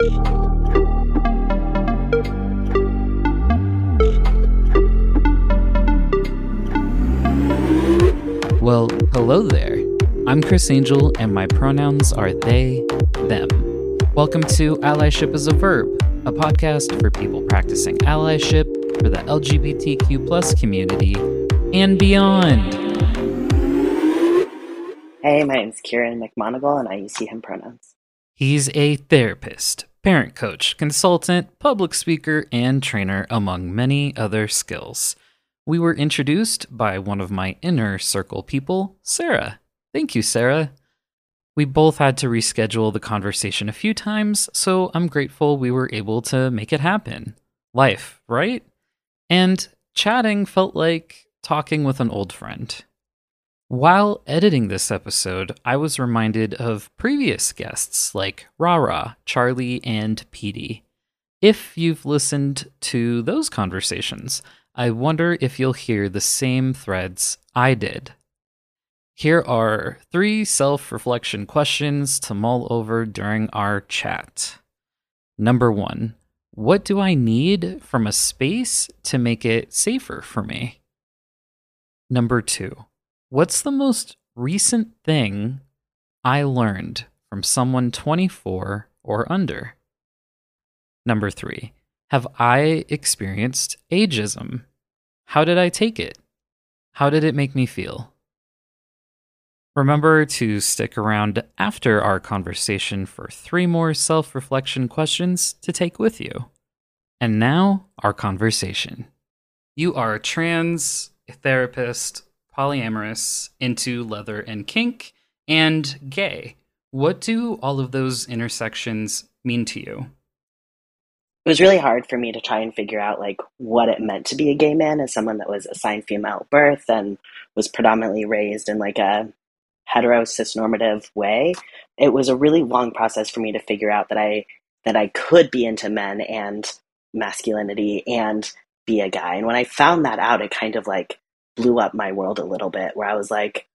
Well, hello there. I'm Chris Angel, and my pronouns are they, them. Welcome to Allyship as a Verb, a podcast for people practicing allyship for the LGBTQ plus community and beyond. Hey, my name's Kieran McMonigle, and I use he, him pronouns. He's a therapist, parent coach, consultant, public speaker, and trainer, among many other skills. We were introduced by one of my inner circle people, Sarah. Thank you, Sarah. We both had to reschedule the conversation a few times, so I'm grateful we were able to make it happen. Life, right? And chatting felt like talking with an old friend. While editing this episode, I was reminded of previous guests like Rara, Charlie, and Petey. If you've listened to those conversations, I wonder if you'll hear the same threads I did. Here are three self reflection questions to mull over during our chat. Number one What do I need from a space to make it safer for me? Number two What's the most recent thing I learned from someone 24 or under? Number three Have I experienced ageism? How did I take it? How did it make me feel? Remember to stick around after our conversation for three more self reflection questions to take with you. And now, our conversation. You are a trans, therapist, polyamorous, into leather and kink, and gay. What do all of those intersections mean to you? it was really hard for me to try and figure out like what it meant to be a gay man as someone that was assigned female at birth and was predominantly raised in like a hetero cisnormative way it was a really long process for me to figure out that i that i could be into men and masculinity and be a guy and when i found that out it kind of like blew up my world a little bit where i was like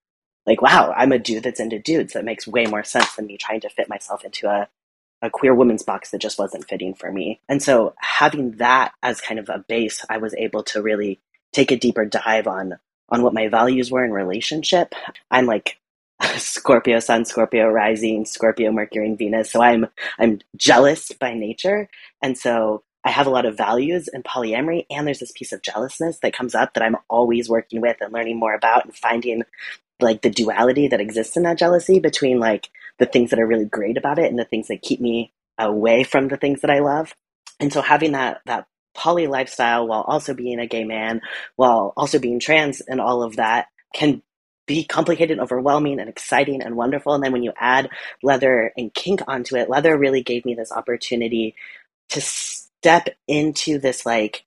like wow i'm a dude that's into dudes that makes way more sense than me trying to fit myself into a a queer woman's box that just wasn't fitting for me. And so having that as kind of a base, I was able to really take a deeper dive on on what my values were in relationship. I'm like Scorpio Sun, Scorpio Rising, Scorpio Mercury and Venus. So I'm I'm jealous by nature. And so I have a lot of values in polyamory and there's this piece of jealousness that comes up that I'm always working with and learning more about and finding like the duality that exists in that jealousy between like the things that are really great about it and the things that keep me away from the things that I love. And so having that that poly lifestyle while also being a gay man, while also being trans and all of that can be complicated, overwhelming, and exciting and wonderful. And then when you add leather and kink onto it, leather really gave me this opportunity to step into this like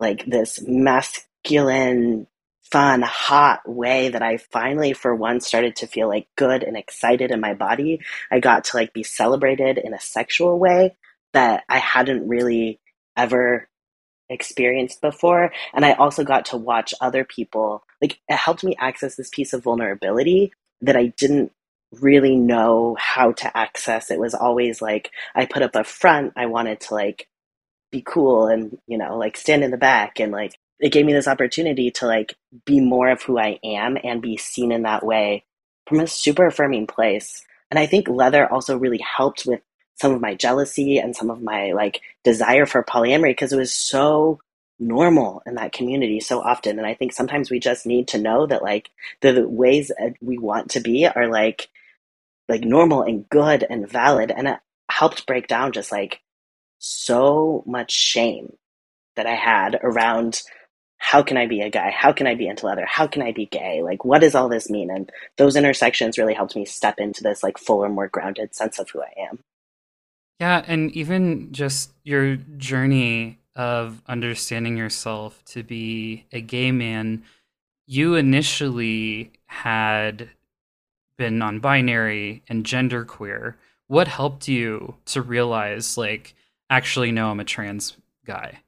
like this masculine fun, hot way that I finally, for once, started to feel like good and excited in my body. I got to like be celebrated in a sexual way that I hadn't really ever experienced before. And I also got to watch other people, like, it helped me access this piece of vulnerability that I didn't really know how to access. It was always like I put up a front, I wanted to like be cool and, you know, like stand in the back. And like it gave me this opportunity to like be more of who I am and be seen in that way from a super affirming place. And I think leather also really helped with some of my jealousy and some of my like desire for polyamory because it was so normal in that community so often. And i think sometimes we just need to know that like the ways we want to be are like like normal and good and valid. And it helped break down just like so much shame that i had around how can I be a guy? How can I be into leather? How can I be gay? Like, what does all this mean? And those intersections really helped me step into this like fuller, more grounded sense of who I am. Yeah, and even just your journey of understanding yourself to be a gay man, you initially had been non binary and genderqueer. What helped you to realize, like, actually, no, I'm a trans guy?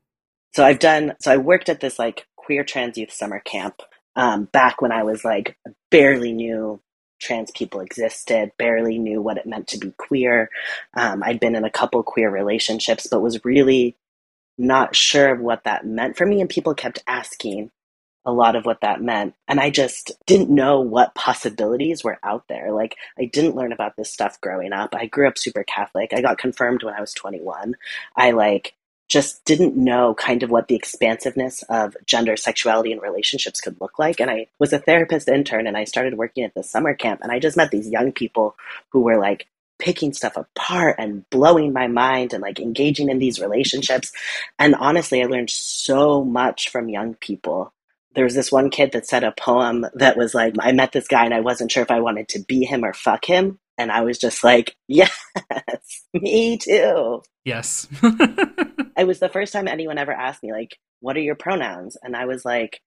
So I've done, so I worked at this like queer trans youth summer camp um, back when I was like barely knew trans people existed, barely knew what it meant to be queer. Um, I'd been in a couple queer relationships, but was really not sure of what that meant for me. And people kept asking a lot of what that meant. And I just didn't know what possibilities were out there. Like, I didn't learn about this stuff growing up. I grew up super Catholic. I got confirmed when I was 21. I like just didn't know kind of what the expansiveness of gender, sexuality, and relationships could look like. And I was a therapist intern and I started working at the summer camp. And I just met these young people who were like picking stuff apart and blowing my mind and like engaging in these relationships. And honestly, I learned so much from young people. There was this one kid that said a poem that was like, I met this guy and I wasn't sure if I wanted to be him or fuck him. And I was just like, yes, me too. Yes. it was the first time anyone ever asked me, like, what are your pronouns? And I was like,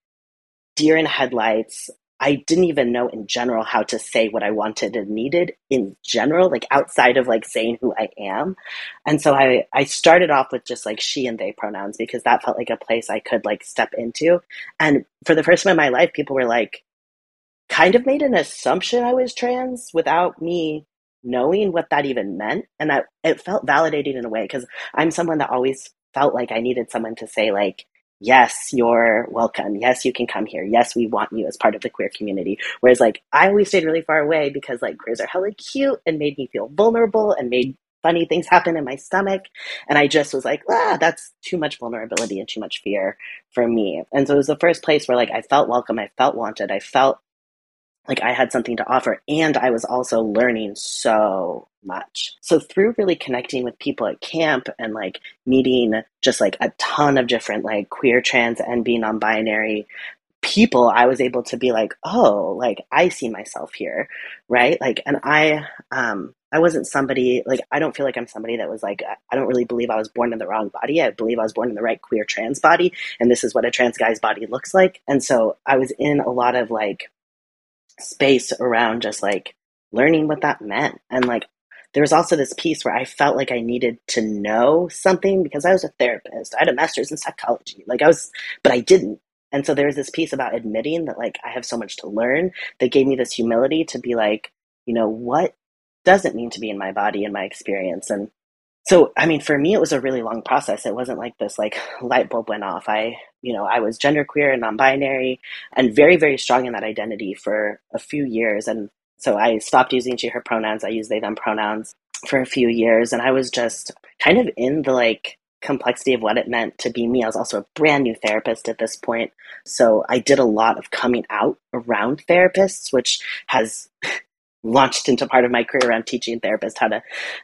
deer in headlights. I didn't even know in general how to say what I wanted and needed in general, like outside of like saying who I am. And so I, I started off with just like she and they pronouns because that felt like a place I could like step into. And for the first time in my life, people were like, kind of made an assumption I was trans without me knowing what that even meant. And that it felt validating in a way because I'm someone that always felt like I needed someone to say, like, yes, you're welcome. Yes, you can come here. Yes, we want you as part of the queer community. Whereas, like, I always stayed really far away because, like, queers are hella cute and made me feel vulnerable and made funny things happen in my stomach. And I just was like, ah, that's too much vulnerability and too much fear for me. And so it was the first place where, like, I felt welcome. I felt wanted. I felt like I had something to offer and I was also learning so much. So through really connecting with people at camp and like meeting just like a ton of different like queer, trans, and being non-binary people, I was able to be like, oh, like I see myself here, right? Like, and I, um, I wasn't somebody like I don't feel like I'm somebody that was like I don't really believe I was born in the wrong body. I believe I was born in the right queer trans body, and this is what a trans guy's body looks like. And so I was in a lot of like space around just like learning what that meant. And like, there was also this piece where I felt like I needed to know something because I was a therapist. I had a master's in psychology. Like, I was, but I didn't. And so there was this piece about admitting that, like, I have so much to learn that gave me this humility to be like, you know, what does it mean to be in my body and my experience? And so i mean for me it was a really long process. It wasn't like this like light bulb went off. I you know i was genderqueer and non-binary and very very strong in that identity for a few years. And so i stopped using she her pronouns. I used they them pronouns for a few years. And i was just kind of in the like complexity of what it meant to be me. I was also a brand new therapist at this point. So i did a lot of coming out around therapists which has launched into part of my career around teaching therapists how to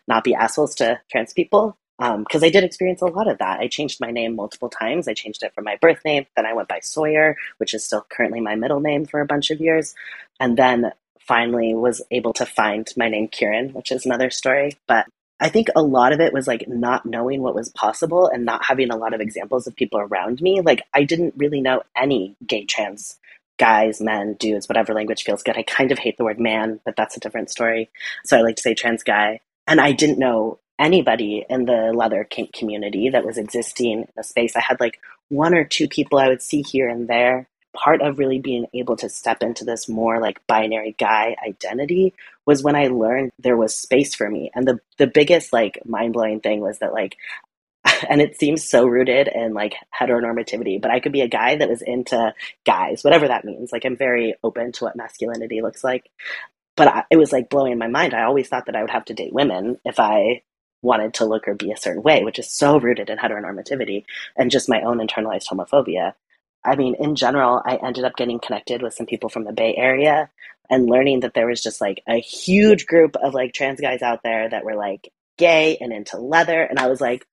not be assholes to trans people because um, I did experience a lot of that. I changed my name multiple times. I changed it from my birth name, then I went by Sawyer, which is still currently my middle name for a bunch of years, and then finally was able to find my name Kieran, which is another story. But I think a lot of it was like not knowing what was possible and not having a lot of examples of people around me. Like I didn't really know any gay trans guys, men, dudes, whatever language feels good. I kind of hate the word man, but that's a different story. So I like to say trans guy. And I didn't know anybody in the leather kink community that was existing in a space. I had like one or two people I would see here and there. Part of really being able to step into this more like binary guy identity was when I learned there was space for me. And the the biggest like mind blowing thing was that like and it seems so rooted in like heteronormativity, but I could be a guy that was into guys, whatever that means. Like I'm very open to what masculinity looks like. But I, it was like blowing my mind. I always thought that I would have to date women if I wanted to look or be a certain way, which is so rooted in heteronormativity and just my own internalized homophobia. I mean, in general, I ended up getting connected with some people from the Bay Area and learning that there was just like a huge group of like trans guys out there that were like gay and into leather. And I was like,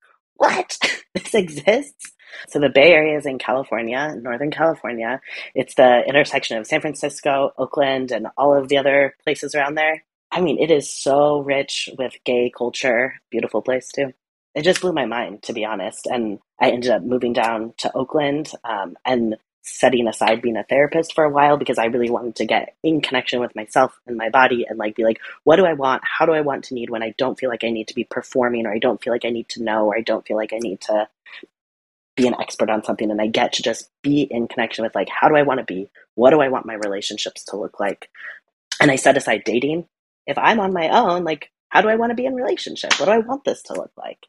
what? this exists? So the Bay Area is in California, Northern California. It's the intersection of San Francisco, Oakland, and all of the other places around there. I mean, it is so rich with gay culture. Beautiful place too. It just blew my mind, to be honest. And I ended up moving down to Oakland um, and setting aside being a therapist for a while because I really wanted to get in connection with myself and my body and like be like, what do I want? How do I want to need when I don't feel like I need to be performing or I don't feel like I need to know or I don't feel like I need to be an expert on something and I get to just be in connection with like, how do I want to be? What do I want my relationships to look like? and I set aside dating. If I'm on my own, like, how do I want to be in relationship? What do I want this to look like?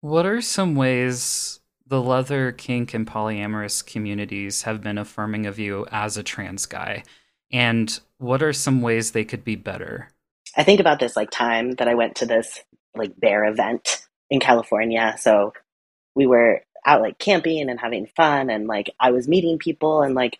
What are some ways the leather, kink, and polyamorous communities have been affirming of you as a trans guy? And what are some ways they could be better? I think about this like time that I went to this like bear event in California. So we were out like camping and having fun and like I was meeting people and like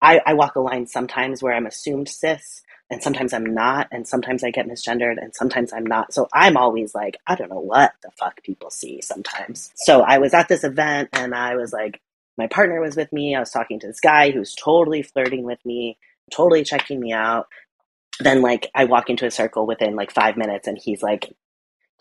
I, I walk a line sometimes where I'm assumed cis and sometimes I'm not, and sometimes I get misgendered, and sometimes I'm not. So I'm always like, I don't know what the fuck people see sometimes. So I was at this event, and I was like, my partner was with me. I was talking to this guy who's totally flirting with me, totally checking me out. Then, like, I walk into a circle within like five minutes, and he's like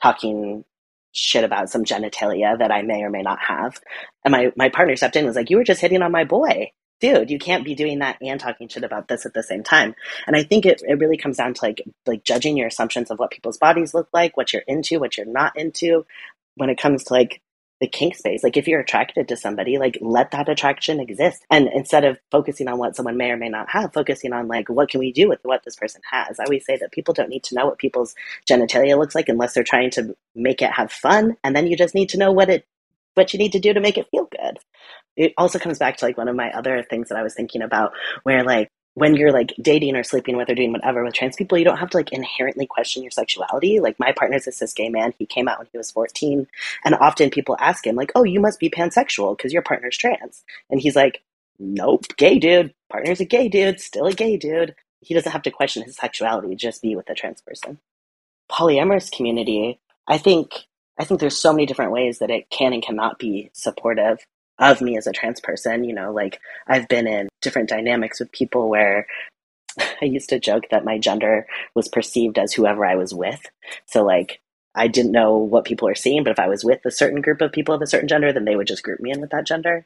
talking shit about some genitalia that I may or may not have. And my, my partner stepped in and was like, You were just hitting on my boy dude, you can't be doing that and talking shit about this at the same time. And I think it, it really comes down to like like judging your assumptions of what people's bodies look like, what you're into, what you're not into. When it comes to like the kink space, like if you're attracted to somebody, like let that attraction exist. And instead of focusing on what someone may or may not have, focusing on like what can we do with what this person has. I always say that people don't need to know what people's genitalia looks like unless they're trying to make it have fun. And then you just need to know what it what you need to do to make it feel good it also comes back to like one of my other things that I was thinking about where like when you're like dating or sleeping with or doing whatever with trans people, you don't have to like inherently question your sexuality. Like my partner's a cis gay man. He came out when he was 14. And often people ask him, like, oh, you must be pansexual because your partner's trans. And he's like, nope, gay dude. Partner's a gay dude, still a gay dude. He doesn't have to question his sexuality, just be with a trans person. Polyamorous community, I think I think there's so many different ways that it can and cannot be supportive of me as a trans person. You know, like I've been in different dynamics with people where I used to joke that my gender was perceived as whoever I was with. So, like, I didn't know what people are seeing, but if I was with a certain group of people of a certain gender, then they would just group me in with that gender.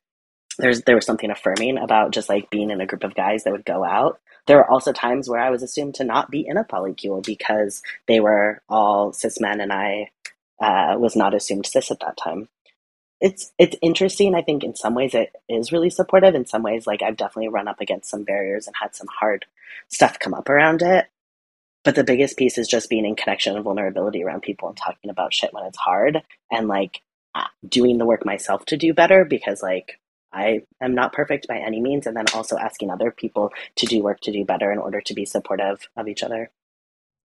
There's there was something affirming about just like being in a group of guys that would go out. There were also times where I was assumed to not be in a polycule because they were all cis men and I uh, was not assumed cis at that time it's it's interesting. I think in some ways it is really supportive. In some ways, like I've definitely run up against some barriers and had some hard stuff come up around it. But the biggest piece is just being in connection and vulnerability around people and talking about shit when it's hard and like uh, doing the work myself to do better because like I am not perfect by any means and then also asking other people to do work to do better in order to be supportive of each other.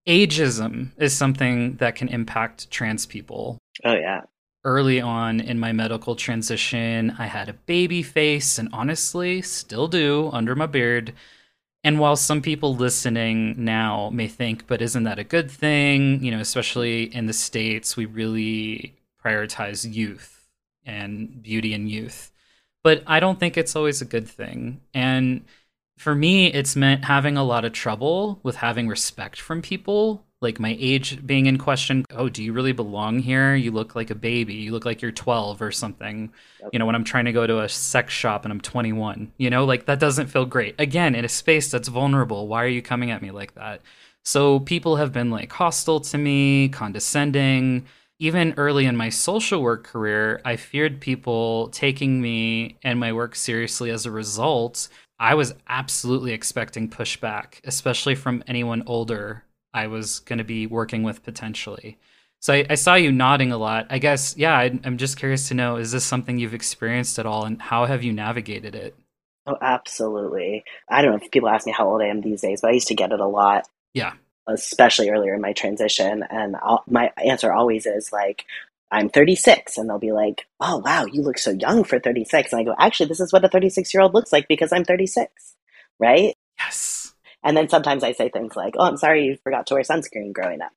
Ageism is something that can impact trans people. Oh yeah early on in my medical transition, I had a baby face and honestly still do under my beard. And while some people listening now may think, but isn't that a good thing? You know, especially in the States, we really prioritize youth and beauty and youth. But I don't think it's always a good thing. And for me, it's meant having a lot of trouble with having respect from people like my age being in question. Oh, do you really belong here? You look like a baby. You look like you're 12 or something. Yep. You know, when I'm trying to go to a sex shop and I'm 21, you know, like that doesn't feel great. Again, in a space that's vulnerable, why are you coming at me like that? So people have been like hostile to me, condescending. Even early in my social work career, I feared people taking me and my work seriously as a result. I was absolutely expecting pushback, especially from anyone older I was going to be working with potentially. So I, I, saw you nodding a lot. I guess, yeah, I, I'm just curious to know is this something you've experienced at all and how have you navigated it? Oh, absolutely. I don't know if people ask me how old I am these days, but I used to get it a lot. Yeah. Especially earlier in my transition. And I'll, my answer always is like, I'm 36. And they'll be like, oh, wow, you look so young for 36. And I go, actually, this is what a 36 year old looks like because I'm 36. Right? Yes. And then sometimes I say things like, "Oh, I'm sorry you forgot to wear sunscreen growing up."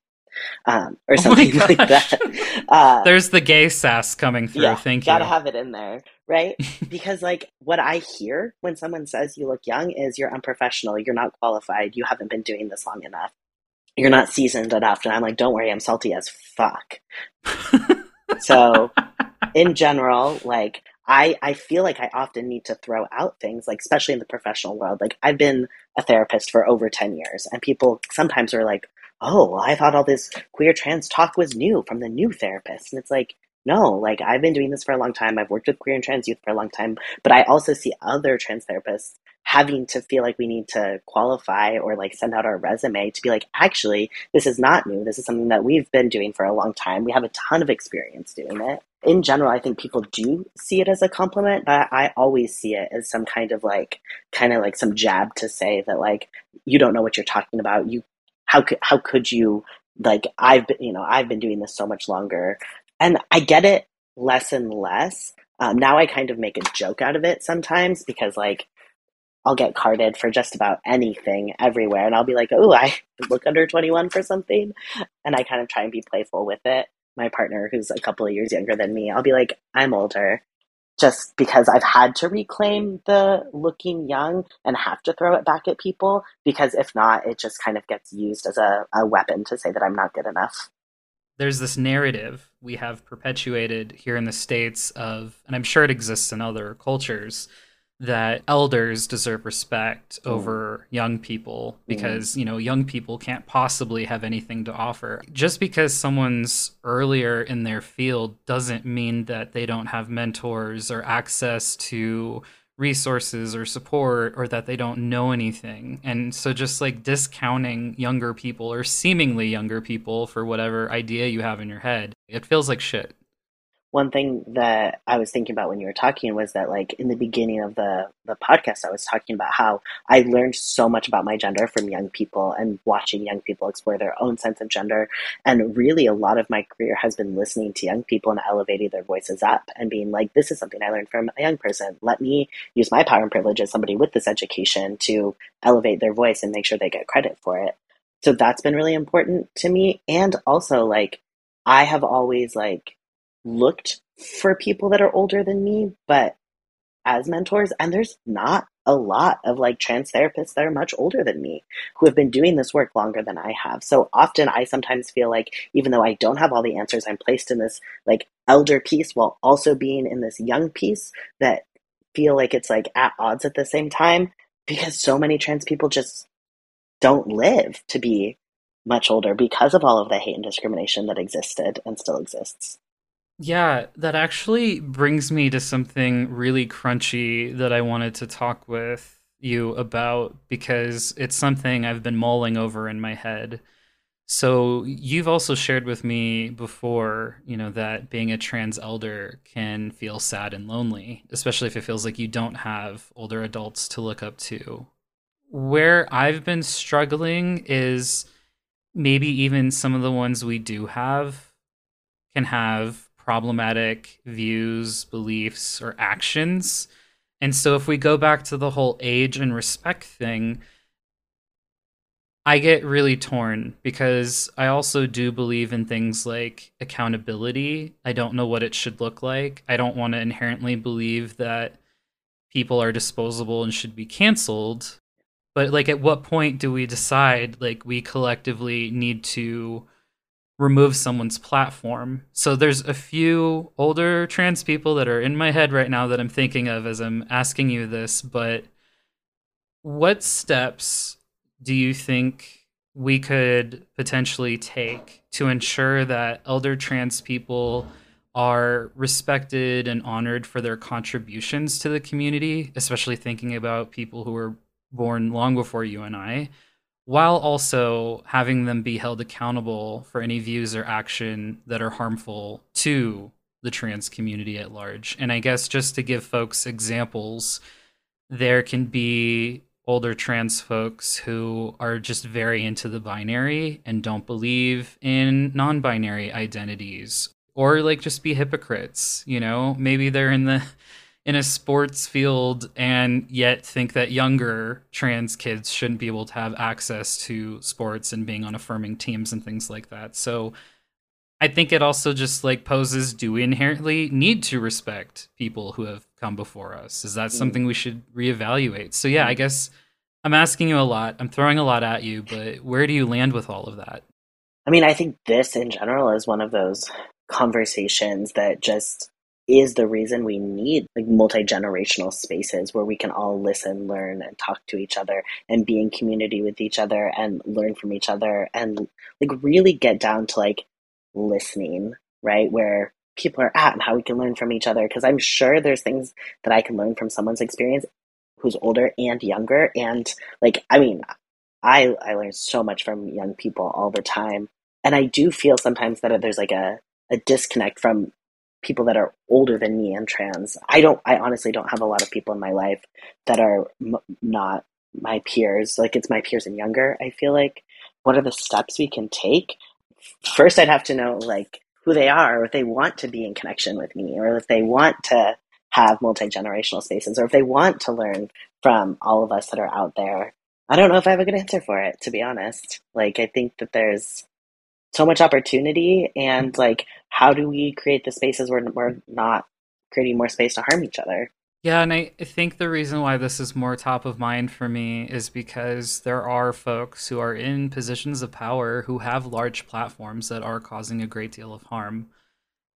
Um, or oh something oh like that. Uh, There's the gay sass coming through. Yeah, Thank you. Gotta have it in there, right? because like what I hear when someone says you look young is you're unprofessional, you're not qualified, you haven't been doing this long enough, you're not seasoned enough. And I'm like, don't worry, I'm salty as fuck. so, in general, like I, I feel like I often need to throw out things, like especially in the professional world. Like I've been a therapist for over 10 years, and people sometimes are like, oh, well, I thought all this queer trans talk was new from the new therapist. And it's like, no, like I've been doing this for a long time. I've worked with queer and trans youth for a long time, but I also see other trans therapists having to feel like we need to qualify or like send out our resume to be like, actually, this is not new. This is something that we've been doing for a long time. We have a ton of experience doing it. In general, I think people do see it as a compliment, but I always see it as some kind of like, kind of like some jab to say that like, you don't know what you're talking about. You, how could, how could you like, I've been, you know, I've been doing this so much longer. And I get it less and less. Um, now I kind of make a joke out of it sometimes because like I'll get carded for just about anything everywhere. And I'll be like, oh, I look under 21 for something. And I kind of try and be playful with it. My partner, who's a couple of years younger than me, I'll be like, I'm older. Just because I've had to reclaim the looking young and have to throw it back at people. Because if not, it just kind of gets used as a, a weapon to say that I'm not good enough. There's this narrative we have perpetuated here in the States of, and I'm sure it exists in other cultures, that elders deserve respect mm. over young people because mm. you know young people can't possibly have anything to offer just because someone's earlier in their field doesn't mean that they don't have mentors or access to resources or support or that they don't know anything and so just like discounting younger people or seemingly younger people for whatever idea you have in your head it feels like shit one thing that I was thinking about when you were talking was that like in the beginning of the the podcast I was talking about how I learned so much about my gender from young people and watching young people explore their own sense of gender. And really a lot of my career has been listening to young people and elevating their voices up and being like this is something I learned from a young person. Let me use my power and privilege as somebody with this education to elevate their voice and make sure they get credit for it. So that's been really important to me. And also like I have always like looked for people that are older than me, but as mentors, and there's not a lot of like trans therapists that are much older than me who have been doing this work longer than I have. So often I sometimes feel like even though I don't have all the answers, I'm placed in this like elder piece while also being in this young piece that feel like it's like at odds at the same time because so many trans people just don't live to be much older because of all of the hate and discrimination that existed and still exists. Yeah, that actually brings me to something really crunchy that I wanted to talk with you about because it's something I've been mulling over in my head. So, you've also shared with me before, you know, that being a trans elder can feel sad and lonely, especially if it feels like you don't have older adults to look up to. Where I've been struggling is maybe even some of the ones we do have can have problematic views, beliefs, or actions. And so if we go back to the whole age and respect thing, I get really torn because I also do believe in things like accountability. I don't know what it should look like. I don't want to inherently believe that people are disposable and should be canceled. But like at what point do we decide like we collectively need to remove someone's platform. So there's a few older trans people that are in my head right now that I'm thinking of as I'm asking you this, but what steps do you think we could potentially take to ensure that elder trans people are respected and honored for their contributions to the community, especially thinking about people who were born long before you and I? While also having them be held accountable for any views or action that are harmful to the trans community at large. And I guess just to give folks examples, there can be older trans folks who are just very into the binary and don't believe in non binary identities or like just be hypocrites. You know, maybe they're in the in a sports field and yet think that younger trans kids shouldn't be able to have access to sports and being on affirming teams and things like that. So I think it also just like poses do we inherently need to respect people who have come before us? Is that mm. something we should reevaluate? So yeah, I mm. guess I'm asking you a lot. I'm throwing a lot at you, but where do you land with all of that? I mean, I think this in general is one of those conversations that just is the reason we need like multi-generational spaces where we can all listen learn and talk to each other and be in community with each other and learn from each other and like really get down to like listening right where people are at and how we can learn from each other. Because i'm sure there's things that i can learn from someone's experience who's older and younger. And like I mean I I learn so much from young people all the time. And I do feel sometimes that there's like a a disconnect from people that are older than me and trans. I don't I honestly don't have a lot of people in my life that are m- not my peers. Like it's my peers and younger, I feel like what are the steps we can take? First I'd have to know like who they are or if they want to be in connection with me or if they want to have multi-generational spaces or if they want to learn from all of us that are out there i don't know if i have a good answer for it to be honest like i think that there's so much opportunity and like how do we create the spaces where we're not creating more space to harm each other? Yeah, and I think the reason why this is more top of mind for me is because there are folks who are in positions of power who have large platforms that are causing a great deal of harm.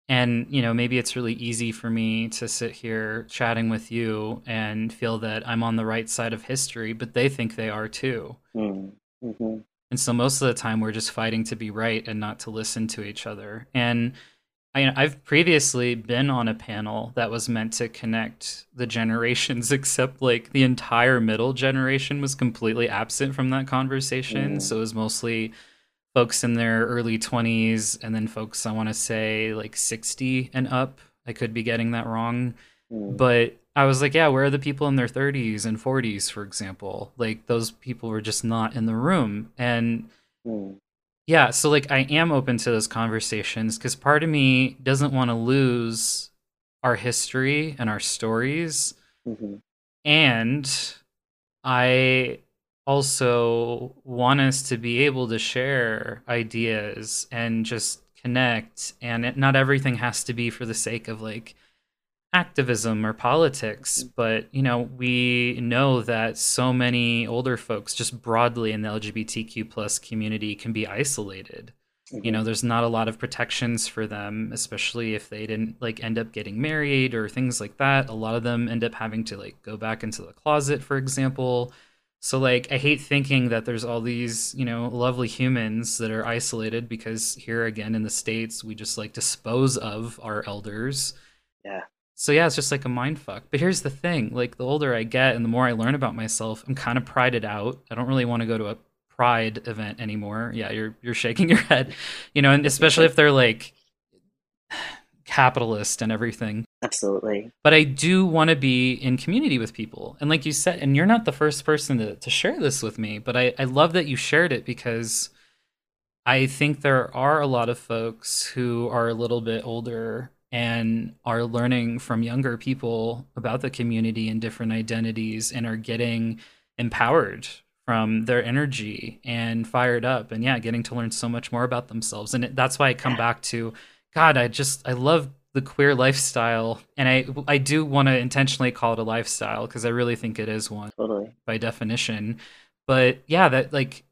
And you know maybe it's really easy for me to sit here chatting with you and feel that i'm on the right side of history but they think they are too. Mm, mm-hmm. And so most of the time we're just fighting to be right and not to listen to each other and I, i've previously been on a panel that was meant to connect the generations except like the entire middle generation was completely absent from that conversation mm. so it was mostly folks in their early 20s and then folks i want to say like 60 and up i could be getting that wrong mm. but i was like yeah where are the people in their 30s and 40s for example like those people were just not in the room and mm. yeah so like i am open to those conversations because part of me doesn't want to lose our history and our stories mm-hmm. and i also want us to be able to share ideas and just connect and it, not everything has to be for the sake of like activism or politics but you know we know that so many older folks just broadly in the lgbtq plus community can be isolated mm-hmm. you know there's not a lot of protections for them especially if they didn't like end up getting married or things like that a lot of them end up having to like go back into the closet for example so like I hate thinking that there's all these, you know, lovely humans that are isolated because here again in the states we just like dispose of our elders. Yeah. So yeah, it's just like a mind fuck. But here's the thing, like the older I get and the more I learn about myself, I'm kind of prided out. I don't really want to go to a pride event anymore. Yeah, you're you're shaking your head. You know, and especially if they're like capitalist and everything. Absolutely. But I do want to be in community with people. And like you said, and you're not the first person to, to share this with me, but I, I love that you shared it because I think there are a lot of folks who are a little bit older and are learning from younger people about the community and different identities and are getting empowered from their energy and fired up and yeah getting to learn so much more about themselves and it, that's why i come back to God, I just I love the queer lifestyle, and I I do want to intentionally call it a lifestyle because I really think it is one totally. by definition. But yeah, that like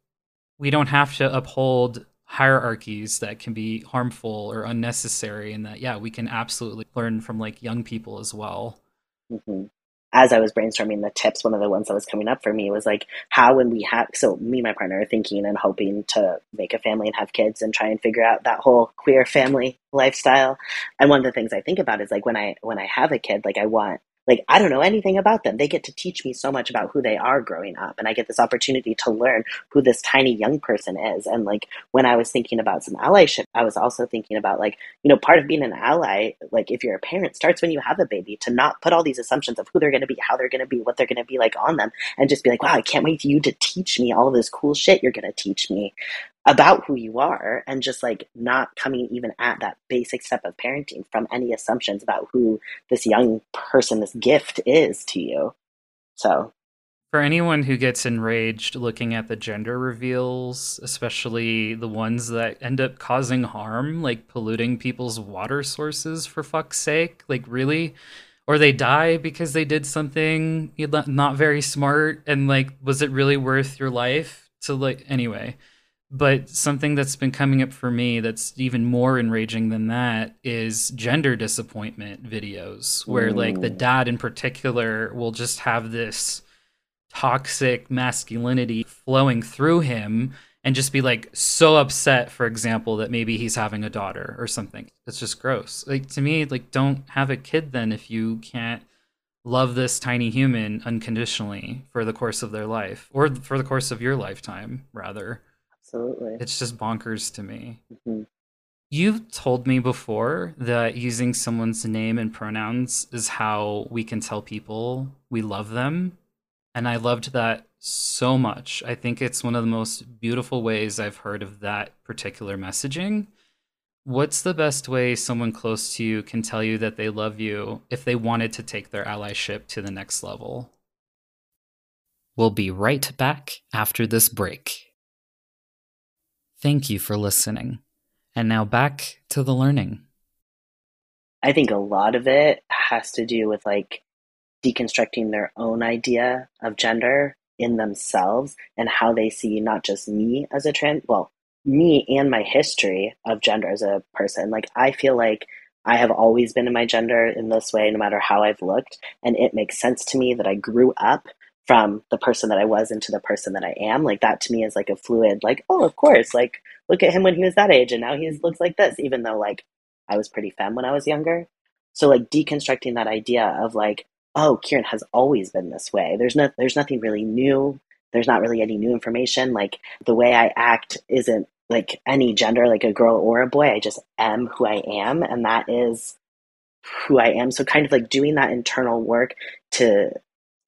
we don't have to uphold hierarchies that can be harmful or unnecessary, and that yeah, we can absolutely learn from like young people as well. Mm-hmm as I was brainstorming the tips, one of the ones that was coming up for me was like, how when we have, so me and my partner are thinking and hoping to make a family and have kids and try and figure out that whole queer family lifestyle. And one of the things I think about is like when I, when I have a kid, like I want like I don't know anything about them. They get to teach me so much about who they are growing up and I get this opportunity to learn who this tiny young person is. And like when I was thinking about some allyship, I was also thinking about like, you know, part of being an ally, like if you're a parent starts when you have a baby to not put all these assumptions of who they're going to be, how they're going to be, what they're going to be like on them and just be like, wow, I can't wait for you to teach me all this cool shit you're going to teach me about who you are and just like not coming even at that basic step of parenting from any assumptions about who this young person, this gift is to you. So, for anyone who gets enraged looking at the gender reveals, especially the ones that end up causing harm, like polluting people's water sources for fuck's sake, like really? Or they die because they did something not very smart and like was it really worth your life to like anyway but something that's been coming up for me that's even more enraging than that is gender disappointment videos where Ooh. like the dad in particular will just have this toxic masculinity flowing through him and just be like so upset for example that maybe he's having a daughter or something. It's just gross. Like to me like don't have a kid then if you can't love this tiny human unconditionally for the course of their life or for the course of your lifetime rather Absolutely. it's just bonkers to me hmm you've told me before that using someone's name and pronouns is how we can tell people we love them and i loved that so much i think it's one of the most beautiful ways i've heard of that particular messaging What's the best way someone close to you can tell you that they love you if they wanted to take their allyship to the next level? We'll be right back after this break. Thank you for listening. And now back to the learning. I think a lot of it has to do with like deconstructing their own idea of gender in themselves and how they see not just me as a trans, well, me and my history of gender as a person. Like, I feel like I have always been in my gender in this way, no matter how I've looked. And it makes sense to me that I grew up from the person that I was into the person that I am. Like, that to me is like a fluid, like, oh, of course, like, look at him when he was that age and now he looks like this, even though, like, I was pretty femme when I was younger. So, like, deconstructing that idea of, like, oh, Kieran has always been this way. There's no, there's nothing really new. There's not really any new information. Like the way I act isn't like any gender, like a girl or a boy. I just am who I am, and that is who I am. So kind of like doing that internal work to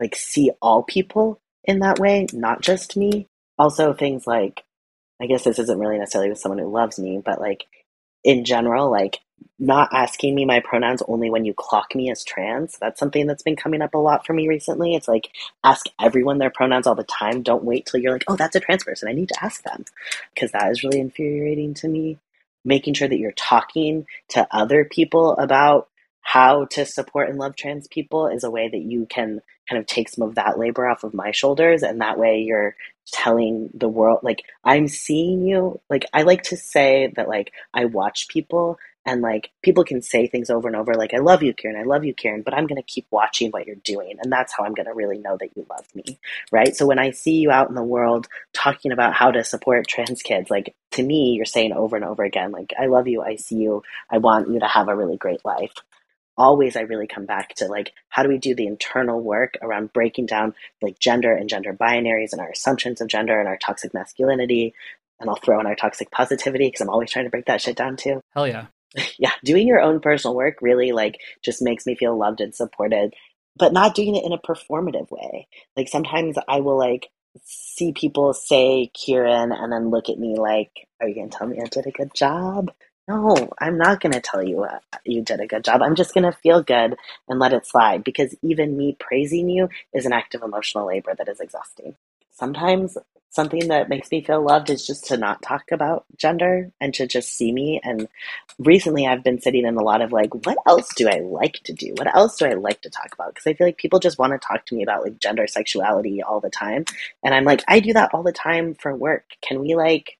like see all people in that way, not just me. Also things like I guess this isn't really necessarily with someone who loves me, but like in general, like not asking me my pronouns only when you clock me as trans. That's something that's been coming up a lot for me recently. It's like ask everyone their pronouns all the time. Don't wait till you're like, oh, that's a trans person. I need to ask them. Because that is really infuriating to me. Making sure that you're talking to other people about how to support and love trans people is a way that you can kind of take some of that labor off of my shoulders. And that way you're telling the world, like, I'm seeing you. Like, I like to say that, like, I watch people and like people can say things over and over like i love you kieran. I love you kieran. But i'm going to keep watching what you're doing. And that's how i'm going to really know that you love me right? So when i see you out in the world talking about how to support trans kids like to me you're saying over and over again like i love you. I see you. I want you to have a really great life always i really come back to like how do we do the internal work around breaking down like gender and gender binaries and our assumptions of gender and our toxic masculinity and I'll throw in our toxic positivity because I'm always trying to break that shit down too. Hell yeah. yeah, doing your own personal work really like just makes me feel loved and supported, but not doing it in a performative way. Like sometimes I will like see people say Kieran and then look at me like, "Are you gonna tell me I did a good job?" No, I'm not gonna tell you uh, you did a good job. I'm just gonna feel good and let it slide because even me praising you is an act of emotional labor that is exhausting. Sometimes something that makes me feel loved is just to not talk about gender and to just see me. And recently I've been sitting in a lot of like, what else do I like to do? What else do I like to talk about? Because I feel like people just want to talk to me about like gender sexuality all the time. And I'm like, I do that all the time for work. Can we like,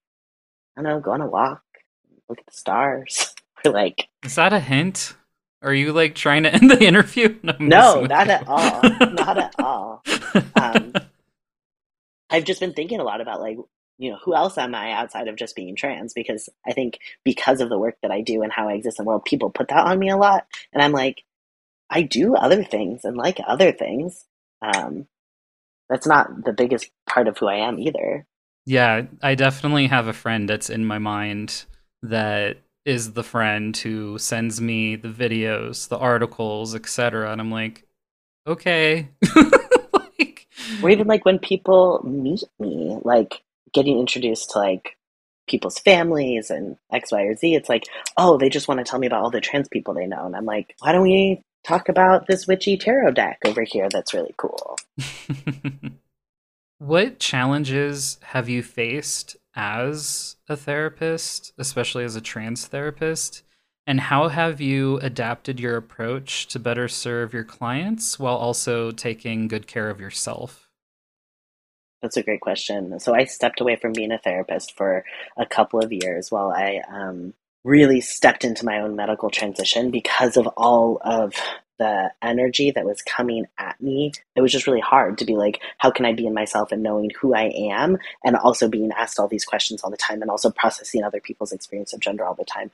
I don't know, go on a walk, look at the stars? We're like, is that a hint? Are you like trying to end the interview? No, no not at all. not at all. Um, I've just been thinking a lot about like, you know, who else am I outside of just being trans? Because I think because of the work that I do and how I exist in the world, people put that on me a lot. And I'm like, I do other things and like other things. Um, that's not the biggest part of who I am either. Yeah, I definitely have a friend that's in my mind that is the friend who sends me the videos, the articles, etc. And I'm like, okay. or even like when people meet me, like getting introduced to like people's families and X, Y, or Z, it's like, oh, they just want to tell me about all the trans people they know. And I'm like, why don't we talk about this witchy tarot deck over here that's really cool? what challenges have you faced as a therapist, especially as a trans therapist? And how have you adapted your approach to better serve your clients while also taking good care of yourself? That's a great question. So I stepped away from being a therapist for a couple of years while I um, really stepped into my own medical transition because of all of the energy that was coming at me. It was just really hard to be like, how can I be in myself and knowing who I am and also being asked all these questions all the time and also processing other people's experience of gender all the time.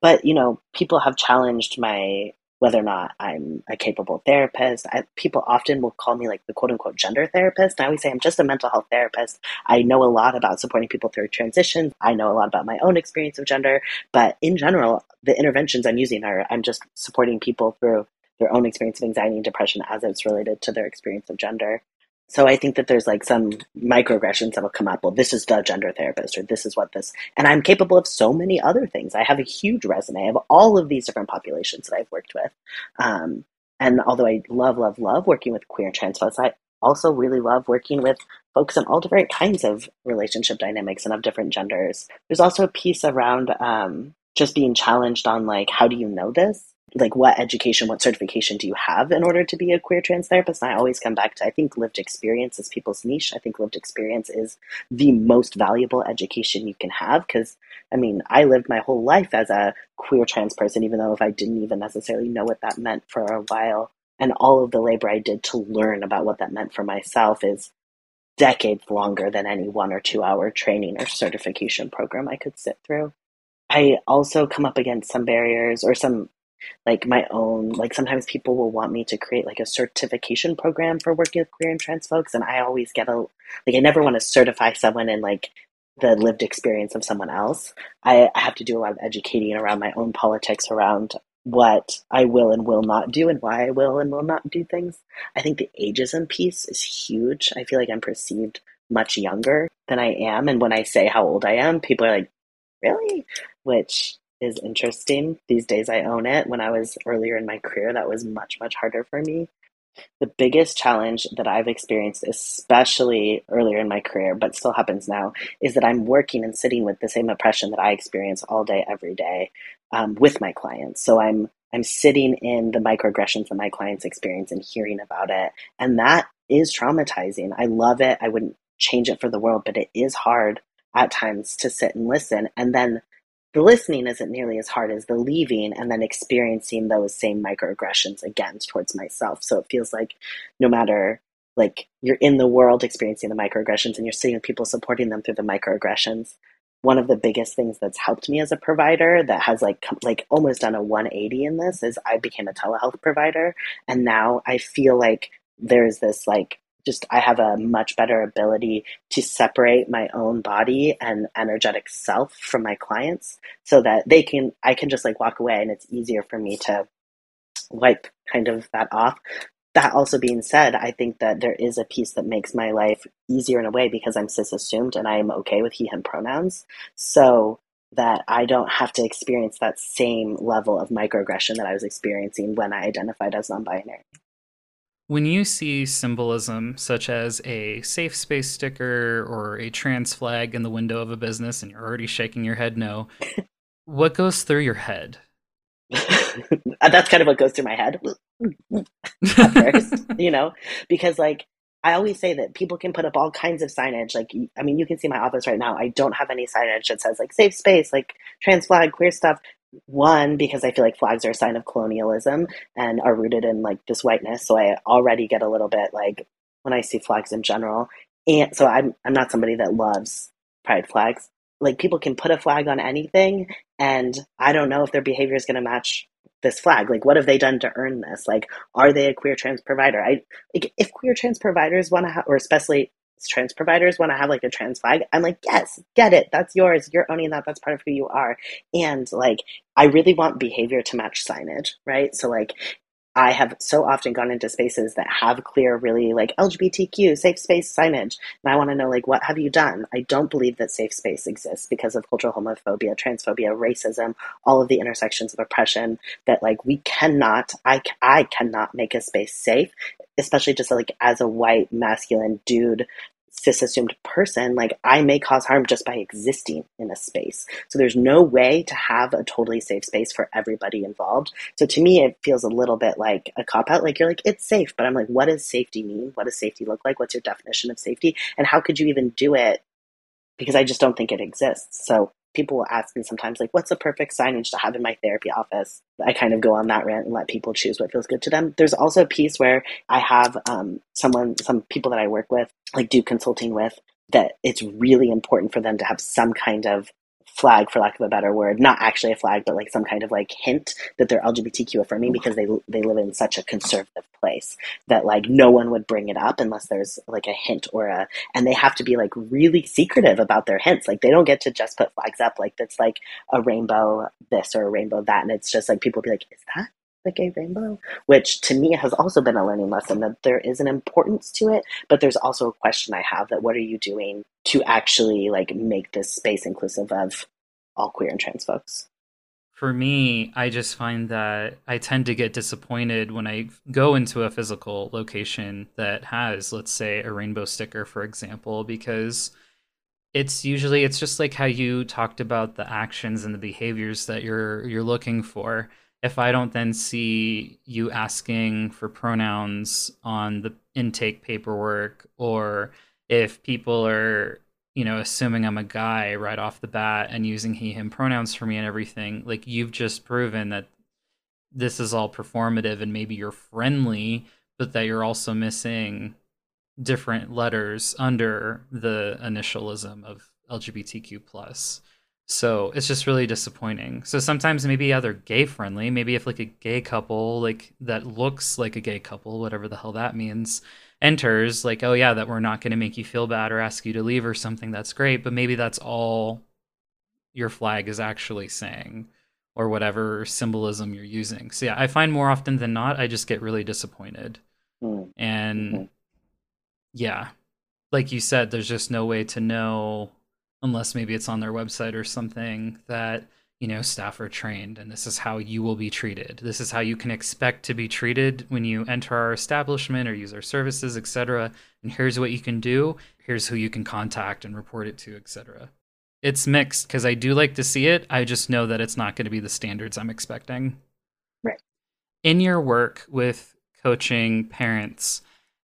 But, you know, people have challenged my whether or not I'm a capable therapist. I, people often will call me like the quote unquote gender therapist. I always say I'm just a mental health therapist. I know a lot about supporting people through transitions. I know a lot about my own experience of gender, but in general, the interventions I'm using are I'm just supporting people through their own experience of anxiety and depression as it's related to their experience of gender. So I think that there's like some microaggressions that'll come up. Well, this is the gender therapist, or this is what this, and I'm capable of so many other things. I have a huge resume. Have all of these different populations that I've worked with. Um, and although I love, love, love working with queer and trans folks, I also really love working with folks in all different kinds of relationship dynamics and of different genders. There's also a piece around um, just being challenged on like, how do you know this? Like what education, what certification do you have in order to be a queer trans therapist? And I always come back to I think lived experience is people's niche. I think lived experience is the most valuable education you can have because I mean, I lived my whole life as a queer trans person, even though if I didn't even necessarily know what that meant for a while. And all of the labor I did to learn about what that meant for myself is decades longer than any one or two hour training or certification program I could sit through. I also come up against some barriers or some like my own like sometimes people will want me to create like a certification program for working with queer and trans folks and i always get a like i never want to certify someone in like the lived experience of someone else. I, I have to do a lot of educating around my own politics around what i will and will not do and why i will and will not do things. I think the ageism piece is huge. I feel like i'm perceived much younger than i am and when i say how old i am people are like really? Which is interesting. These days I own it. When I was earlier in my career, that was much, much harder for me. The biggest challenge that I've experienced, especially earlier in my career, but still happens now, is that I'm working and sitting with the same oppression that I experience all day, every day um, with my clients. So I'm I'm sitting in the microaggressions that my clients experience and hearing about it. And that is traumatizing. I love it. I wouldn't change it for the world, but it is hard at times to sit and listen. And then the listening isn't nearly as hard as the leaving and then experiencing those same microaggressions again towards myself. So it feels like no matter like you're in the world experiencing the microaggressions and you're seeing people supporting them through the microaggressions. One of the biggest things that's helped me as a provider that has like like almost done a 180 in this is I became a telehealth provider and now I feel like there's this like just I have a much better ability to separate my own body and energetic self from my clients so that they can I can just like walk away and it's easier for me to wipe kind of that off. That also being said, I think that there is a piece that makes my life easier in a way because I'm cis assumed and I am okay with he him pronouns. So that I don't have to experience that same level of microaggression that I was experiencing when I identified as non binary. When you see symbolism such as a safe space sticker or a trans flag in the window of a business and you're already shaking your head no, what goes through your head? That's kind of what goes through my head at first, you know, because like I always say that people can put up all kinds of signage. Like, I mean, you can see my office right now. I don't have any signage that says like safe space, like trans flag, queer stuff one because i feel like flags are a sign of colonialism and are rooted in like this whiteness. So i already get a little bit like when i see flags in general. And so i'm i'm not somebody that loves pride flags. Like people can put a flag on anything and i don't know if their behavior is going to match this flag. Like what have they done to earn this? Like are they a queer trans provider? I like if queer trans providers want to have or especially trans providers want to have like a trans flag, I'm like, yes, get it. That's yours. You're owning that. That's part of who you are. And like, I really want behavior to match signage, right? So like, I have so often gone into spaces that have clear, really like LGBTQ safe space signage. And I want to know, like, what have you done? I don't believe that safe space exists because of cultural homophobia, transphobia, racism, all of the intersections of oppression that, like, we cannot, I, I cannot make a space safe, especially just like as a white masculine dude cis assumed person, like I may cause harm just by existing in a space. So there's no way to have a totally safe space for everybody involved. So to me, it feels a little bit like a cop out. Like you're like, it's safe, but I'm like, what does safety mean? What does safety look like? What's your definition of safety? And how could you even do it? Because I just don't think it exists. So people will ask me sometimes like what's the perfect signage to have in my therapy office? I kind of go on that rant and let people choose what feels good to them. There's also a piece where i have um, someone some people that i work with like do consulting with that it's really important for them to have some kind of flag for lack of a better word not actually a flag but like some kind of like hint that they're lgbtq affirming because they they live in such a conservative place that like no one would bring it up unless there's like a hint or a and they have to be like really secretive about their hints. Like they don't get to just put flags up like that's like a rainbow this or a rainbow that and it's just like people be like is that the gay rainbow, which to me has also been a learning lesson that there is an importance to it, but there's also a question I have that what are you doing to actually like make this space inclusive of all queer and trans folks? For me, I just find that I tend to get disappointed when I go into a physical location that has, let's say, a rainbow sticker, for example, because it's usually it's just like how you talked about the actions and the behaviors that you're you're looking for if I don't then see you asking for pronouns on the intake paperwork, or if people are, you know, assuming I'm a guy right off the bat and using he, him pronouns for me and everything, like you've just proven that this is all performative and maybe you're friendly, but that you're also missing different letters under the initialism of LGBTQ plus. So it's just really disappointing. So sometimes maybe yeah, they're gay friendly. Maybe if like a gay couple like that looks like a gay couple, whatever the hell that means, enters, like, oh yeah, that we're not gonna make you feel bad or ask you to leave or something, that's great. But maybe that's all your flag is actually saying or whatever symbolism you're using. So yeah, I find more often than not I just get really disappointed. Mm. And mm-hmm. yeah, like you said, there's just no way to know unless maybe it's on their website or something that you know staff are trained and this is how you will be treated. This is how you can expect to be treated when you enter our establishment or use our services etc and here's what you can do. Here's who you can contact and report it to etc it's mixed because i do like to see it. I just know that it's not going to be the standards i'm expecting. Right. In your work with coaching parents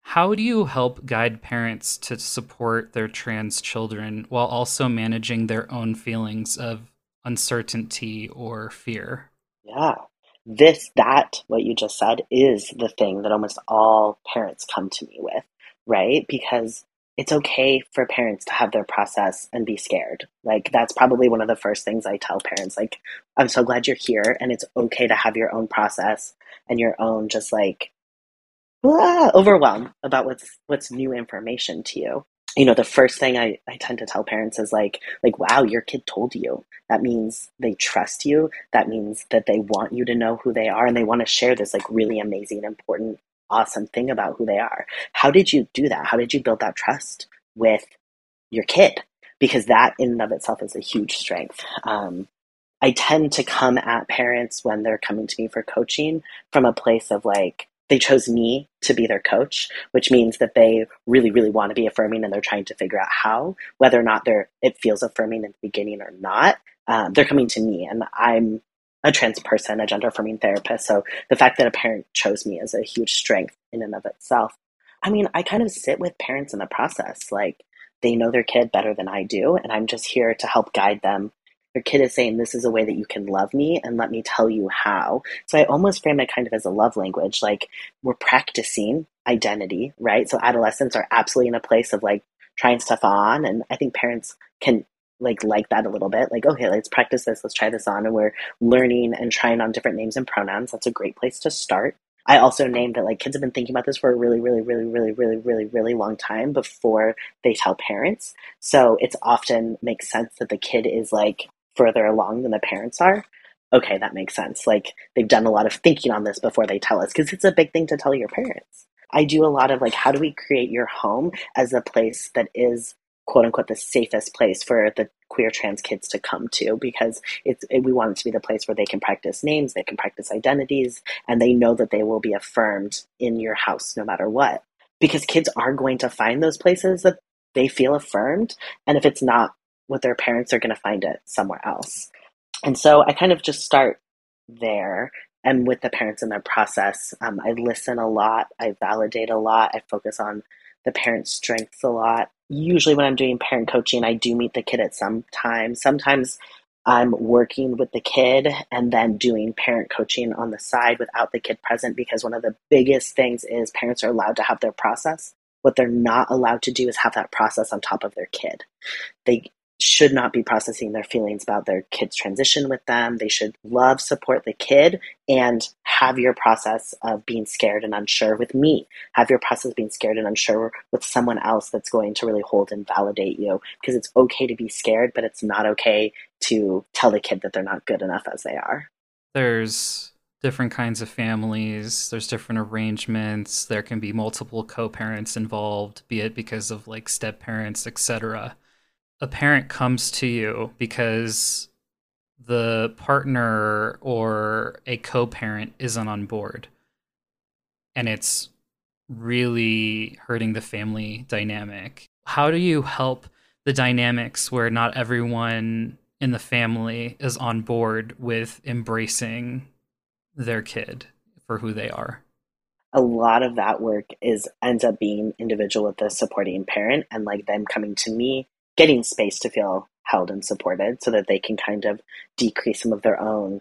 how do you help guide parents to support their trans children while also managing their own feelings of uncertainty or fear? Yeah. This, that, what you just said, is the thing that almost all parents come to me with, right? Because it's okay for parents to have their process and be scared. Like, that's probably one of the first things I tell parents. Like, I'm so glad you're here, and it's okay to have your own process and your own, just like, ah, overwhelmed about what's what's new information to you. You know the first thing I, I tend to tell parents is like like wow your kid told you. That means they trust you. That means that they want you to know who they are and they want to share this like really amazing important awesome thing about who they are. How did you do that? How did you build that trust with your kid? Because that in and of itself is a huge strength. Um, i tend to come at parents when they're coming to me for coaching from a place of like they chose me to be their coach, which means that they really, really want to be affirming and they're trying to figure out how, whether or not they're it feels affirming in the beginning or not. Um, they're coming to me, and I'm a trans person, a gender affirming therapist. So the fact that a parent chose me is a huge strength in and of itself. I mean, I kind of sit with parents in the process, like they know their kid better than I do, and I'm just here to help guide them your kid is saying this is a way that you can love me and let me tell you how. So i almost frame it kind of as a love language like we're practicing identity right? So adolescents are absolutely in a place of like trying stuff on and i think parents can like like that a little bit like okay let's practice this let's try this on and we're learning and trying on different names and pronouns. That's a great place to start. I also named that like kids have been thinking about this for a really, really, really, really, really, really, really long time before they tell parents. So it's often makes sense that the kid is like further along than the parents are, okay, that makes sense. Like they've done a lot of thinking on this before they tell us because it's a big thing to tell your parents. I do a lot of like, how do we create your home as a place that is quote unquote the safest place for the queer trans kids to come to because it's it, we want it to be the place where they can practice names, they can practice identities, and they know that they will be affirmed in your house no matter what. Because kids are going to find those places that they feel affirmed, and if it's not with their parents are going to find it somewhere else. And so I kind of just start there and with the parents in their process. Um, I listen a lot, I validate a lot, I focus on the parents' strengths a lot. Usually, when I'm doing parent coaching, I do meet the kid at some time. Sometimes I'm working with the kid and then doing parent coaching on the side without the kid present because one of the biggest things is parents are allowed to have their process. What they're not allowed to do is have that process on top of their kid. They should not be processing their feelings about their kid's transition with them. They should love, support the kid, and have your process of being scared and unsure with me. Have your process of being scared and unsure with someone else that's going to really hold and validate you. Because it's okay to be scared, but it's not okay to tell the kid that they're not good enough as they are. There's different kinds of families there's different arrangements there can be multiple co-parents involved be it because of like step parents etc a parent comes to you because the partner or a co-parent isn't on board. And it's really hurting the family dynamic. How do you help the dynamics where not everyone in the family is on board with embracing their kid for who they are? A lot of that work is ends up being individual with the supporting parent and like them coming to me getting space to feel held and supported so that they can kind of decrease some of their own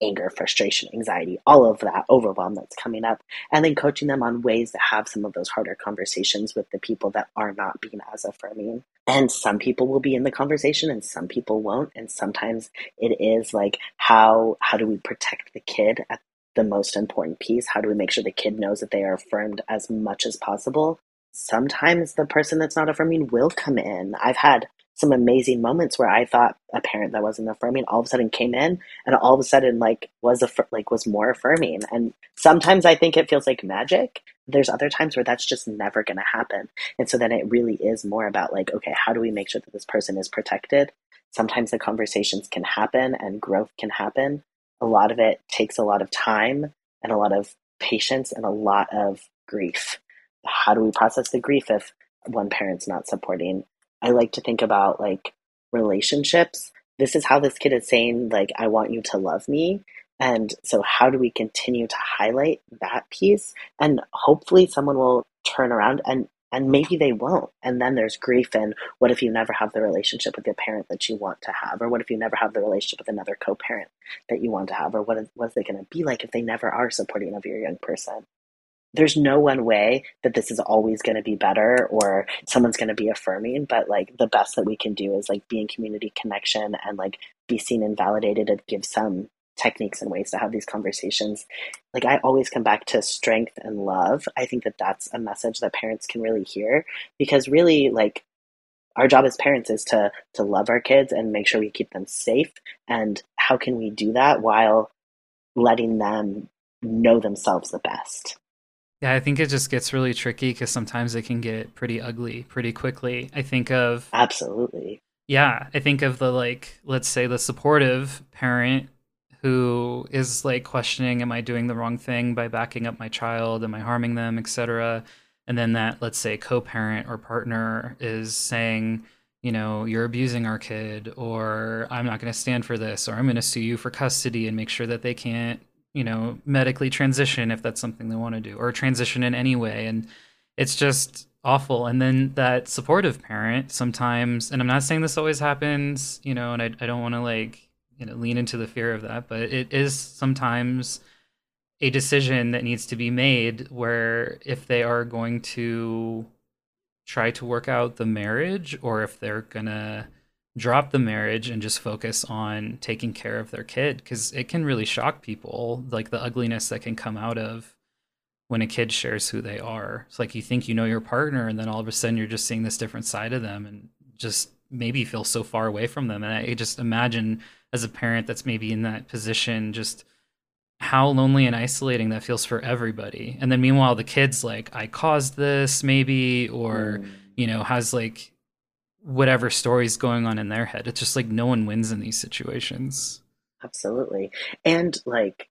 anger, frustration, anxiety, all of that overwhelm that's coming up, and then coaching them on ways to have some of those harder conversations with the people that are not being as affirming. And some people will be in the conversation and some people won't. And sometimes it is like how how do we protect the kid at the most important piece? How do we make sure the kid knows that they are affirmed as much as possible sometimes the person that's not affirming will come in. I've had some amazing moments where I thought a parent that wasn't affirming all of a sudden came in and all of a sudden like was a like was more affirming. And sometimes I think it feels like magic. There's other times where that's just never going to happen. And so then it really is more about like okay, how do we make sure that this person is protected? Sometimes the conversations can happen and growth can happen. A lot of it takes a lot of time and a lot of patience and a lot of grief how do we process the grief if one parent's not supporting? I like to think about like relationships. This is how this kid is saying, like, I want you to love me. And so, how do we continue to highlight that piece? And hopefully, someone will turn around and and maybe they won't. And then there's grief and what if you never have the relationship with the parent that you want to have? Or what if you never have the relationship with another co parent that you want to have? Or what is, what is it going to be like if they never are supporting of your young person? There's no one way that this is always going to be better or someone's going to be affirming but like the best that we can do is like be in community connection and like be seen and validated and give some techniques and ways to have these conversations. Like i always come back to strength and love. I think that that's a message that parents can really hear because really like our job as parents is to to love our kids and make sure we keep them safe. And how can we do that while letting them know themselves the best yeah, I think it just gets really tricky because sometimes it can get pretty ugly pretty quickly. I think of absolutely. Yeah, I think of the like, let's say the supportive parent who is like questioning, am I doing the wrong thing by backing up my child? Am I harming them, etc. And then that, let's say, co-parent or partner is saying, you know, you're abusing our kid, or I'm not going to stand for this, or I'm going to sue you for custody and make sure that they can't you know medically transition if that's something they want to do or transition in any way and it's just awful. And then that supportive parent sometimes and i'm not saying this always happens you know and i, I don't want to like you know lean into the fear of that but it is sometimes a decision that needs to be made where if they are going to try to work out the marriage or if they're gonna drop the marriage and just focus on taking care of their kid because it can really shock people like the ugliness that can come out of when a kid shares who they are. It's like you think you know your partner and then all of a sudden you're just seeing this different side of them and just maybe feel so far away from them. And i just imagine as a parent that's maybe in that position just how lonely and isolating that feels for everybody. And then meanwhile the kid's like i caused this maybe or mm. you know has like whatever story's going on in their head. It's just like no one wins in these situations. Absolutely. And like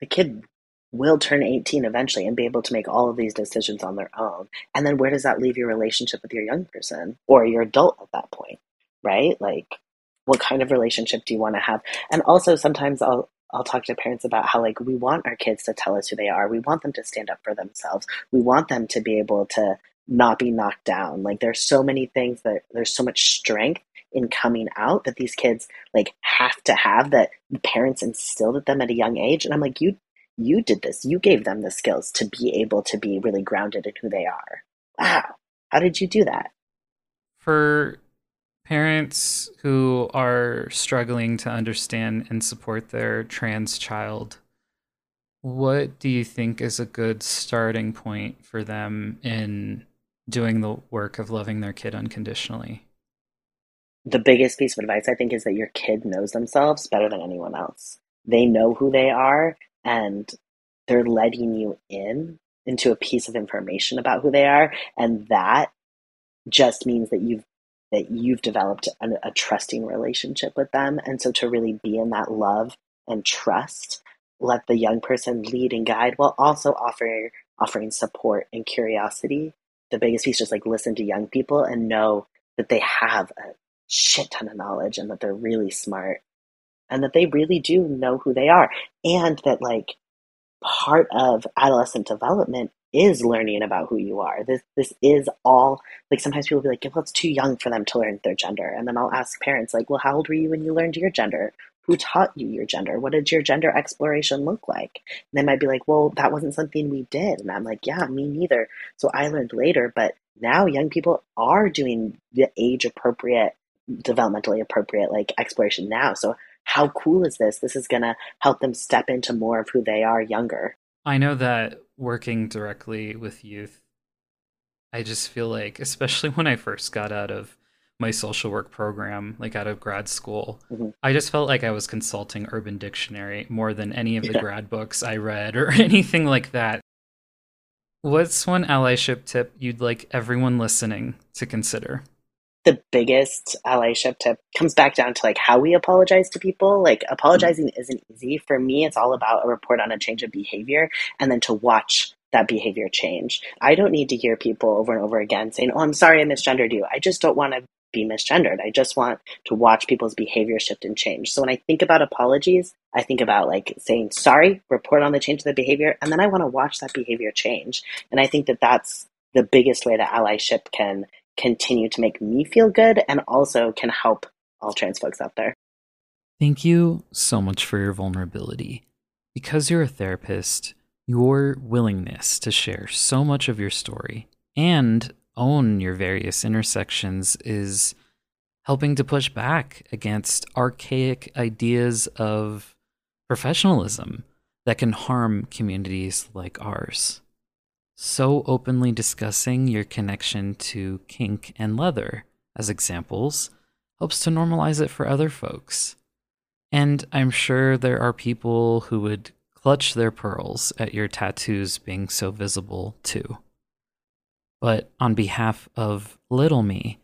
the kid will turn 18 eventually and be able to make all of these decisions on their own. And then where does that leave your relationship with your young person or your adult at that point? Right? Like what kind of relationship do you want to have? And also sometimes I'll I'll talk to parents about how like we want our kids to tell us who they are. We want them to stand up for themselves. We want them to be able to not be knocked down. Like there's so many things that there's so much strength in coming out that these kids like have to have that parents instilled at them at a young age. And I'm like, you you did this. You gave them the skills to be able to be really grounded in who they are. Wow. How did you do that? For parents who are struggling to understand and support their trans child, what do you think is a good starting point for them in doing the work of loving their kid unconditionally? The biggest piece of advice I think is that your kid knows themselves better than anyone else. They know who they are and they're letting you in into a piece of information about who they are and that just means that you've that you've developed a, a trusting relationship with them and so to really be in that love and trust let the young person lead and guide while also offering offering support and curiosity the biggest piece just like listen to young people and know that they have a shit ton of knowledge and that they're really smart and that they really do know who they are and that like part of adolescent development is learning about who you are. This this is all like sometimes people be like, well, it's too young for them to learn their gender. And then I'll ask parents, like, well, how old were you when you learned your gender? Who taught you your gender? What did your gender exploration look like? And they might be like, well, that wasn't something we did. And I'm like, yeah, me neither. So I learned later, but now young people are doing the age appropriate, developmentally appropriate like exploration now. So how cool is this? This is going to help them step into more of who they are younger. I know that working directly with youth, I just feel like, especially when I first got out of my social work program, like out of grad school, mm-hmm. I just felt like I was consulting Urban Dictionary more than any of the yeah. grad books I read or anything like that. What's one allyship tip you'd like everyone listening to consider? the biggest allyship tip comes back down to like how we apologize to people. Like apologizing isn't easy. For me, it's all about a report on a change of behavior and then to watch that behavior change. I don't need to hear people over and over again saying, Oh, I'm sorry I misgendered you. I just don't want to be misgendered. I just want to watch people's behavior shift and change. So when I think about apologies, I think about like saying sorry, report on the change of the behavior, and then I want to watch that behavior change. And I think that that's the biggest way that allyship can continue to make me feel good and also can help all trans folks out there. Thank you so much for your vulnerability. Because you're a therapist, your willingness to share so much of your story and own your various intersections is helping to push back against archaic ideas of professionalism that can harm communities like ours so openly discussing your connection to kink and leather as examples helps to normalize it for other folks. And I'm sure there are people who would clutch their pearls at your tattoos being so visible too. But on behalf of little me,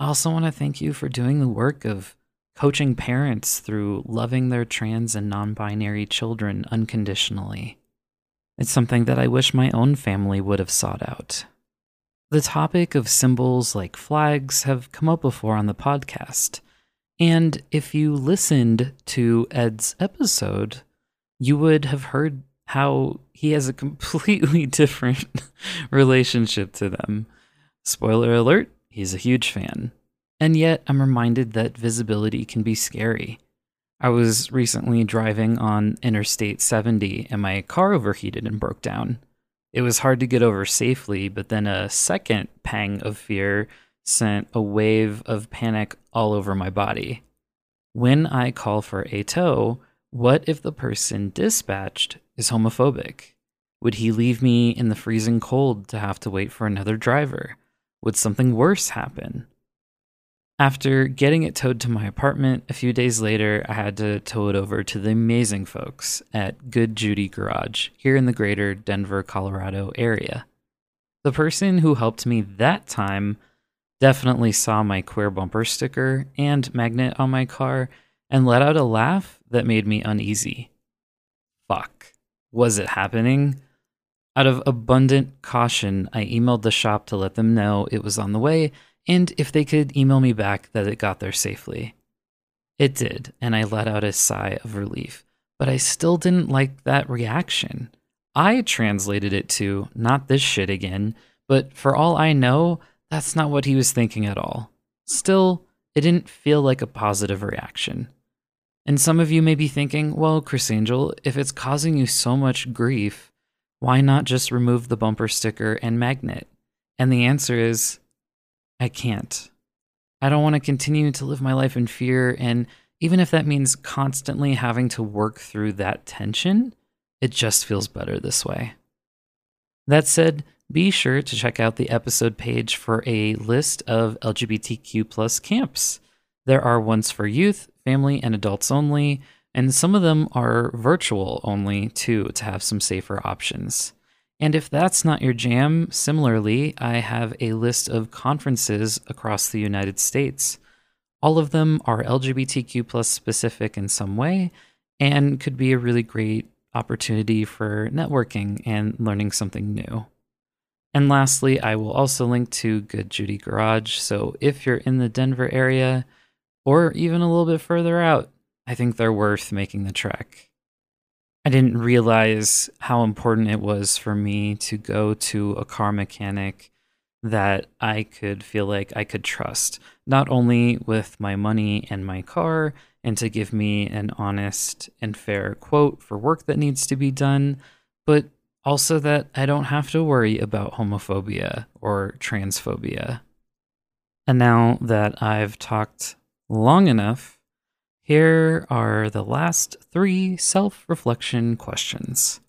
I also want to thank you for doing the work of coaching parents through loving their trans and non binary children unconditionally. It's something that I wish my own family would have sought out. The topic of symbols like flags have come up before on the podcast. And if you listened to Ed's episode, you would have heard how he has a completely different relationship to them. Spoiler alert, he's a huge fan. And yet, I'm reminded that visibility can be scary. I was recently driving on Interstate 70 and my car overheated and broke down. It was hard to get over safely, but then a second pang of fear sent a wave of panic all over my body. When I call for a tow, what if the person dispatched is homophobic? Would he leave me in the freezing cold to have to wait for another driver? Would something worse happen? After getting it towed to my apartment, a few days later, I had to tow it over to the amazing folks at Good Judy Garage here in the greater Denver, Colorado area. The person who helped me that time definitely saw my queer bumper sticker and magnet on my car and let out a laugh that made me uneasy. Fuck. Was it happening? Out of abundant caution, I emailed the shop to let them know it was on the way and if they could email me back that it got there safely. It did, and I let out a sigh of relief, but I still didn't like that reaction. I translated it to, not this shit again, but for all I know, that's not what he was thinking at all. Still, it didn't feel like a positive reaction. And some of you may be thinking, well, Chris Angel, if it's causing you so much grief, why not just remove the bumper sticker and magnet? And the answer is I can't. I don't want to continue to live my life in fear. And even if that means constantly having to work through that tension, it just feels better this way. That said, be sure to check out the episode page for a list of LGBTQ plus camps. There are ones for youth, family, and adults only, and some of them are virtual only too to have some safer options. And if that's not your jam, similarly, I have a list of conferences across the United States. All of them are LGBTQ plus specific in some way and could be a really great opportunity for networking and learning something new. And lastly, I will also link to Good Judy Garage. So if you're in the Denver area or even a little bit further out, I think they're worth making the trek. I didn't realize how important it was for me to go to a car mechanic that I could feel like I could trust, not only with my money and my car, and to give me an honest and fair quote for work that needs to be done, but also that I don't have to worry about homophobia or transphobia. And now that I've talked long enough, here are the last three self reflection questions.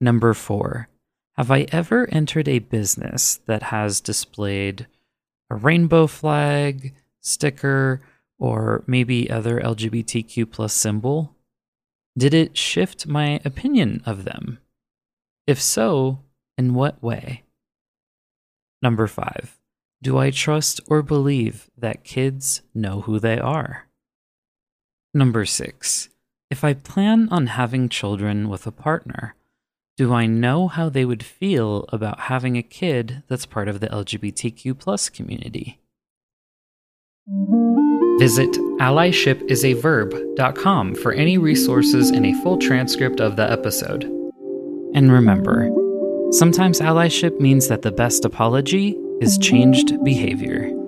Number four Have I ever entered a business that has displayed a rainbow flag, sticker, or maybe other LGBTQ plus symbol? Did it shift my opinion of them? If so, in what way? Number five, do I trust or believe that kids know who they are? Number six, if I plan on having children with a partner, do I know how they would feel about having a kid that's part of the LGBTQ plus community? Visit allyshipisaverb.com for any resources and a full transcript of the episode. And remember, sometimes allyship means that the best apology is changed behavior.